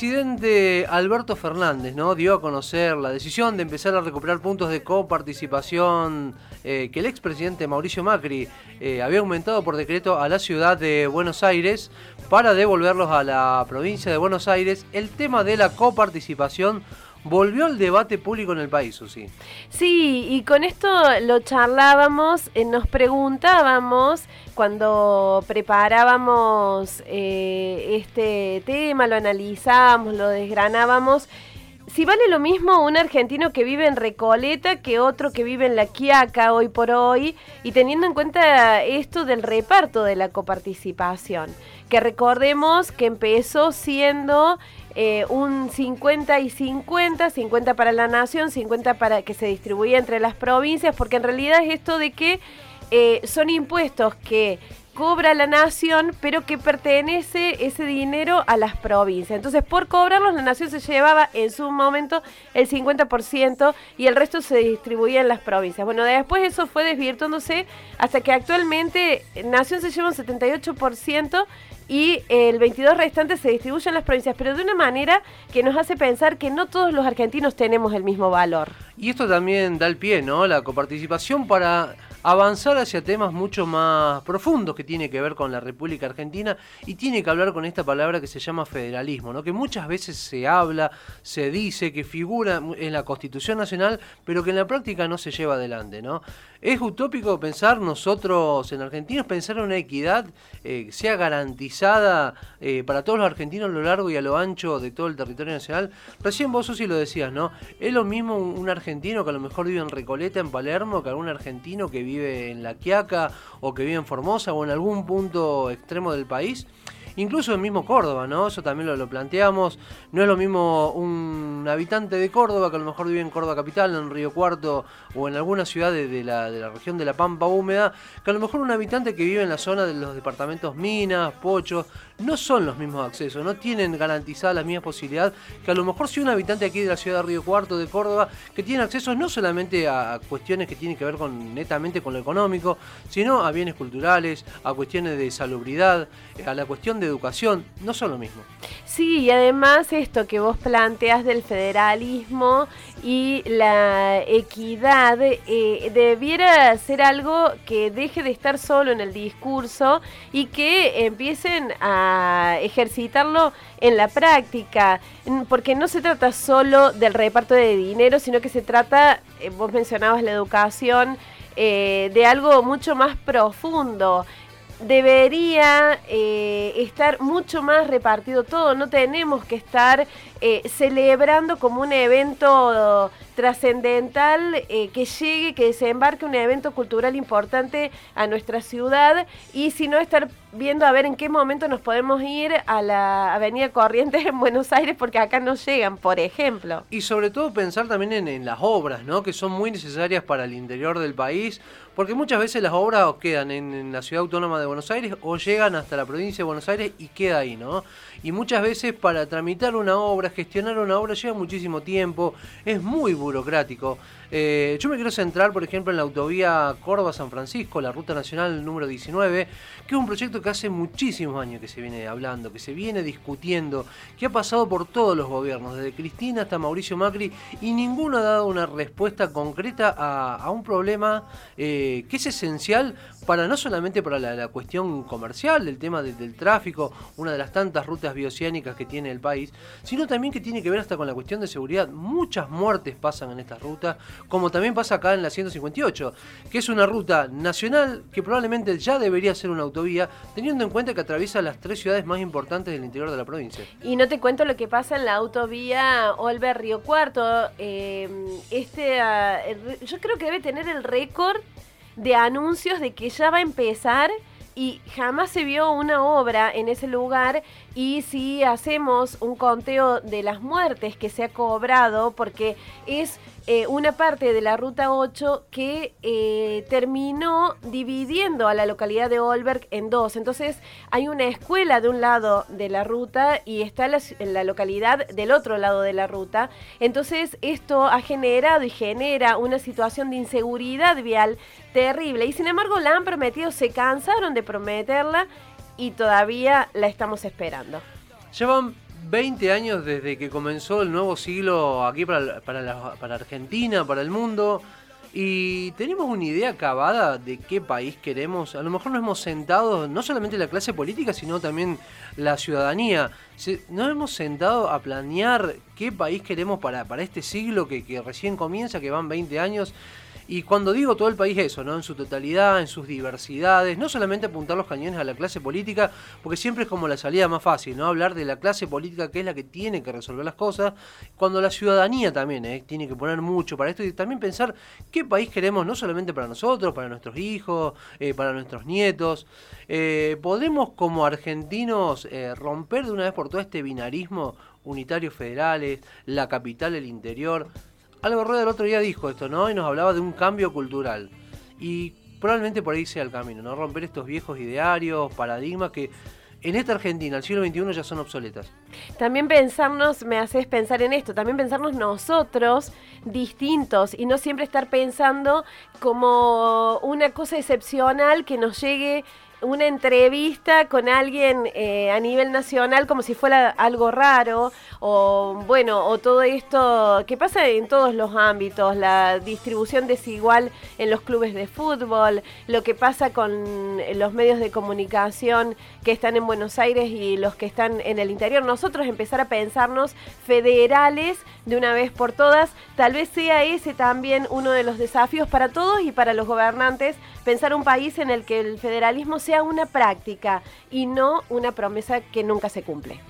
presidente Alberto Fernández ¿no? dio a conocer la decisión de empezar a recuperar puntos de coparticipación eh, que el expresidente Mauricio Macri eh, había aumentado por decreto a la ciudad de Buenos Aires para devolverlos a la provincia de Buenos Aires. El tema de la coparticipación volvió al debate público en el país, sí. Sí, y con esto lo charlábamos, eh, nos preguntábamos cuando preparábamos eh, este tema, lo analizábamos, lo desgranábamos. Si vale lo mismo un argentino que vive en Recoleta que otro que vive en La Quiaca hoy por hoy, y teniendo en cuenta esto del reparto de la coparticipación, que recordemos que empezó siendo eh, un 50 y 50, 50 para la nación, 50 para que se distribuya entre las provincias, porque en realidad es esto de que eh, son impuestos que cobra la nación, pero que pertenece ese dinero a las provincias. Entonces, por cobrarlos, la nación se llevaba en su momento el 50% y el resto se distribuía en las provincias. Bueno, después eso fue desvirtuándose hasta que actualmente Nación se lleva un 78% y el 22 restante se distribuye en las provincias, pero de una manera que nos hace pensar que no todos los argentinos tenemos el mismo valor. Y esto también da el pie, ¿no? La coparticipación para avanzar hacia temas mucho más profundos que tiene que ver con la República Argentina y tiene que hablar con esta palabra que se llama federalismo, ¿no? que muchas veces se habla, se dice, que figura en la Constitución Nacional, pero que en la práctica no se lleva adelante. ¿no? Es utópico pensar nosotros en argentinos, pensar en una equidad eh, que sea garantizada eh, para todos los argentinos a lo largo y a lo ancho de todo el territorio nacional. Recién vos, sí lo decías, ¿no? Es lo mismo un argentino que a lo mejor vive en Recoleta, en Palermo, que algún argentino que vive en La Quiaca o que vive en Formosa o en algún punto extremo del país. Incluso el mismo Córdoba, ¿no? Eso también lo, lo, planteamos. No es lo mismo un habitante de Córdoba que a lo mejor vive en Córdoba Capital, en Río Cuarto o en alguna ciudad de, la, de la región de la Pampa Húmeda, que a lo mejor un habitante que vive en la zona de los departamentos Minas, Pochos, no son los mismos accesos, no tienen garantizada la misma posibilidad que a lo mejor si un habitante aquí de la ciudad de Río Cuarto, de Córdoba, que tiene acceso no solamente a cuestiones que tienen que ver con netamente con lo económico, sino a bienes culturales, a cuestiones de salubridad, a la cuestión de educación, no son lo mismo. Sí, y además esto que vos planteas del federalismo y la equidad eh, debiera ser algo que deje de estar solo en el discurso y que empiecen a ejercitarlo en la práctica, porque no se trata solo del reparto de dinero, sino que se trata, eh, vos mencionabas la educación, eh, de algo mucho más profundo debería eh, estar mucho más repartido todo, no tenemos que estar eh, celebrando como un evento trascendental eh, que llegue, que desembarque un evento cultural importante a nuestra ciudad y si no estar viendo a ver en qué momento nos podemos ir a la Avenida Corrientes en Buenos Aires porque acá no llegan, por ejemplo. Y sobre todo pensar también en, las obras, ¿no? que son muy necesarias para el interior del país, porque muchas veces las obras quedan en, la ciudad autónoma de Buenos Aires o llegan hasta la provincia de Buenos Aires y queda ahí, ¿no? Y muchas veces para tramitar una obra, gestionar una obra lleva muchísimo tiempo, es muy burocrático. Eh, yo me quiero centrar, por ejemplo, en la autovía Córdoba-San Francisco, la ruta nacional número 19, que es un proyecto que hace muchísimos años que se viene hablando, que se viene discutiendo, que ha pasado por todos los gobiernos, desde Cristina hasta Mauricio Macri, y ninguno ha dado una respuesta concreta a, un problema eh, que es esencial para no solamente para la, cuestión comercial, el tema del tráfico, una de las tantas rutas bioceánicas que tiene el país, sino también que tiene que ver hasta con la cuestión de seguridad. Muchas muertes pasan en esta ruta, como también pasa acá en la 158, que es una ruta nacional que probablemente ya debería ser una autovía, teniendo en cuenta que atraviesa las tres ciudades más importantes del interior de la provincia. Y no te cuento lo que pasa en la autovía Olver Río Cuarto. Eh, este, ah, yo creo que debe tener el récord de anuncios de que ya va a empezar y jamás se vio una obra en ese lugar y si hacemos un conteo de las muertes que se ha cobrado, porque es eh, una parte de la ruta 8 que eh, terminó dividiendo a la localidad de Olberg en dos. Entonces hay una escuela de un lado de la ruta y está la, la localidad del otro lado de la ruta. Entonces esto ha generado y genera una situación de inseguridad vial terrible. Y sin embargo la han prometido, se cansaron de prometerla y todavía la estamos esperando. Llevan 20 años desde que comenzó el nuevo siglo aquí para, para Argentina, para el mundo. Y tenemos una idea acabada de qué país queremos. A lo mejor nos hemos sentado, no solamente la clase política, sino también la ciudadanía. Nos hemos sentado a planear qué país queremos para, para este siglo que, que recién comienza, que van 20 años. Y cuando digo todo el país eso, ¿no? En su totalidad, en sus diversidades, no solamente apuntar los cañones a la clase política, porque siempre es como la salida más fácil, ¿no? Hablar de la clase política que es la que tiene que resolver las cosas, cuando la ciudadanía también ¿eh? tiene que poner mucho para esto y también pensar qué país queremos, no solamente para nosotros, para nuestros hijos, eh, para nuestros nietos. Eh, ¿Podemos como argentinos romper de una vez por todas este binarismo unitarios federales, la capital, el interior? Algo Rueda el otro día dijo esto, ¿no? Y nos hablaba de un cambio cultural. Y probablemente por ahí sea el camino, ¿no? Romper estos viejos idearios, paradigmas que en esta Argentina, el siglo XXI, ya son obsoletas. También pensarnos, me haces pensar en esto, también pensarnos nosotros distintos y no siempre estar pensando como una cosa excepcional que nos llegue una entrevista con alguien eh, a nivel nacional como si fuera algo raro o bueno o todo esto que pasa en todos los ámbitos la distribución desigual en los clubes de fútbol lo que pasa con los medios de comunicación que están en Buenos Aires y los que están en el interior. Nosotros empezar a pensarnos federales de una vez por todas tal vez sea ese también uno de los desafíos para todos y para los gobernantes pensar un país en el que el federalismo sea una práctica y no una promesa que nunca se cumple.